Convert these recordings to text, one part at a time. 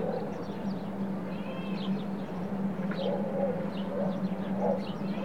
Thank you.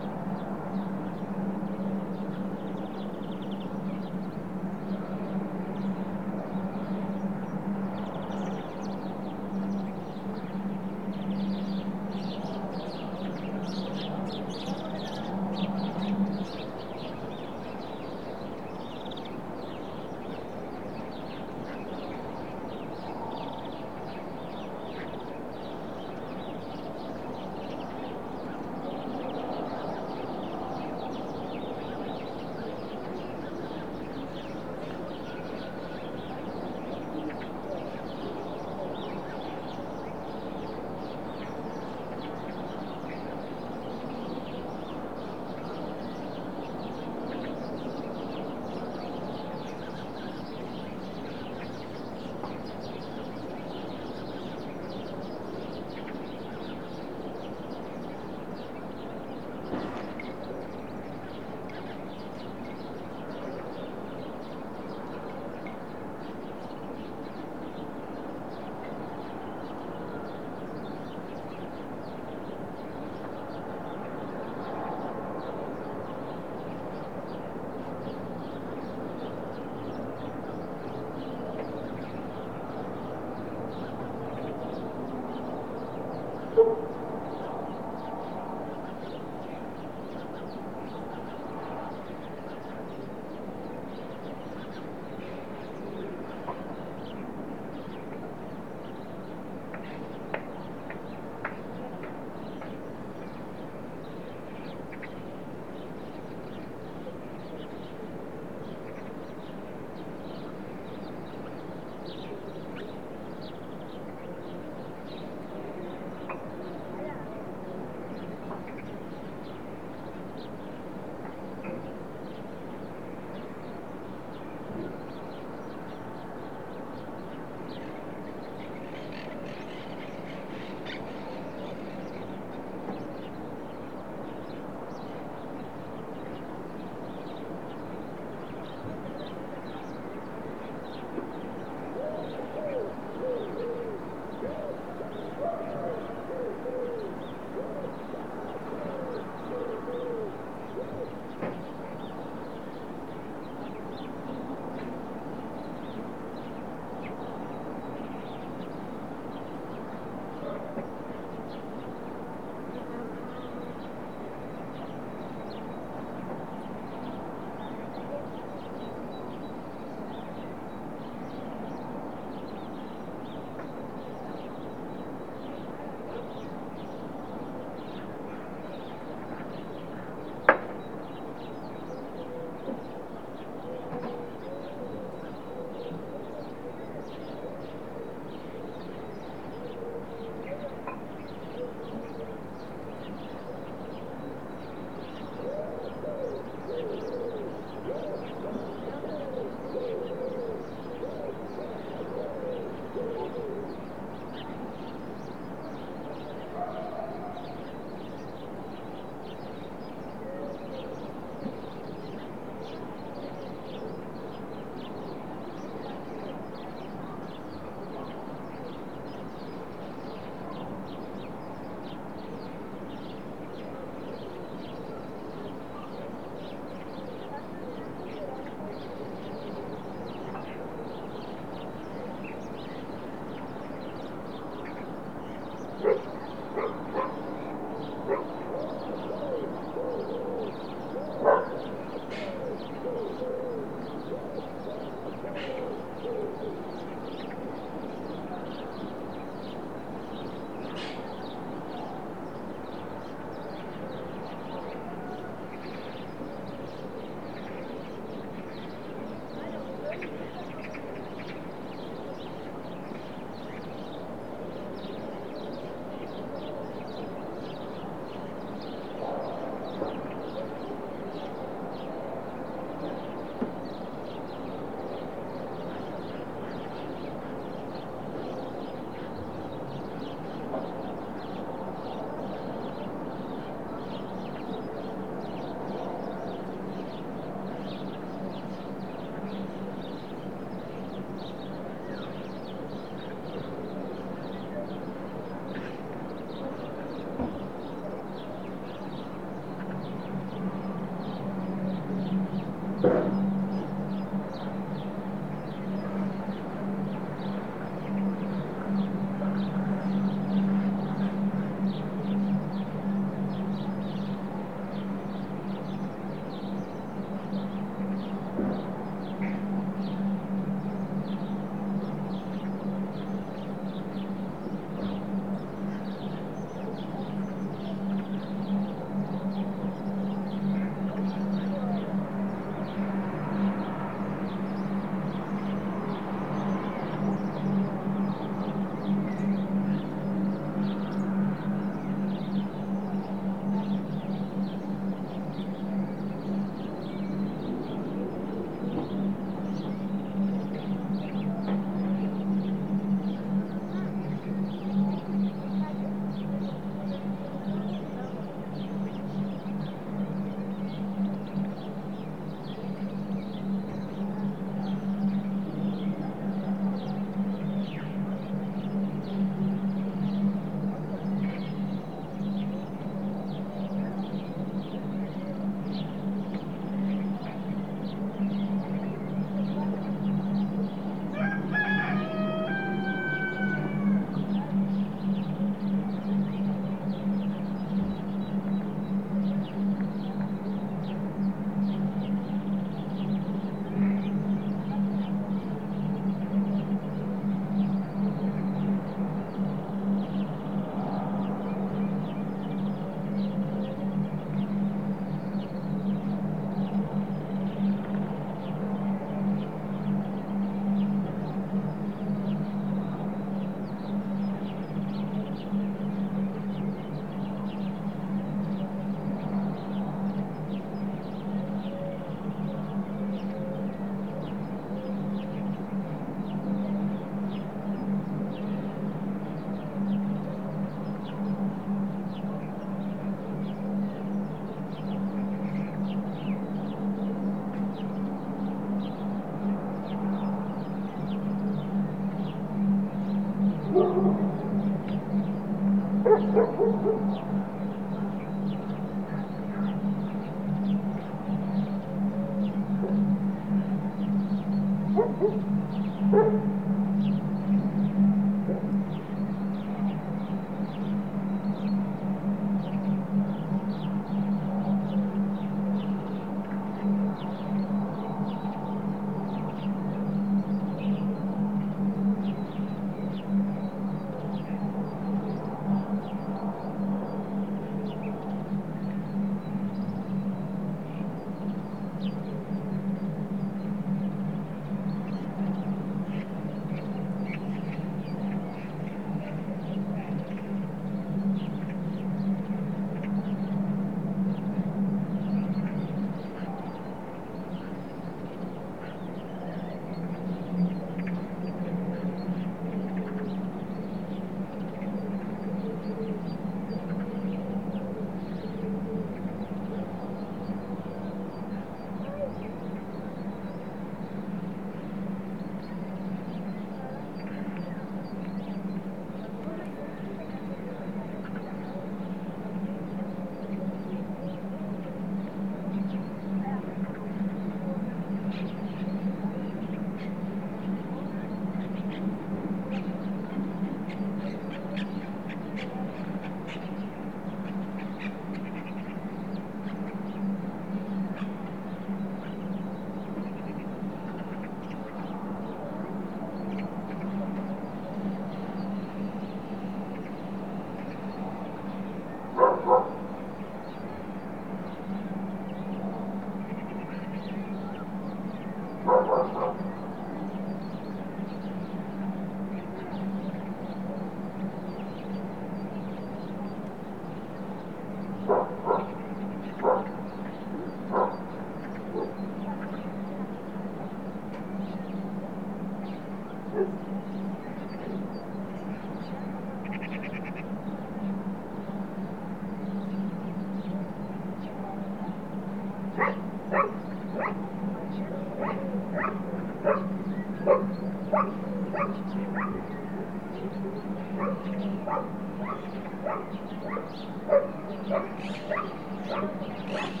What?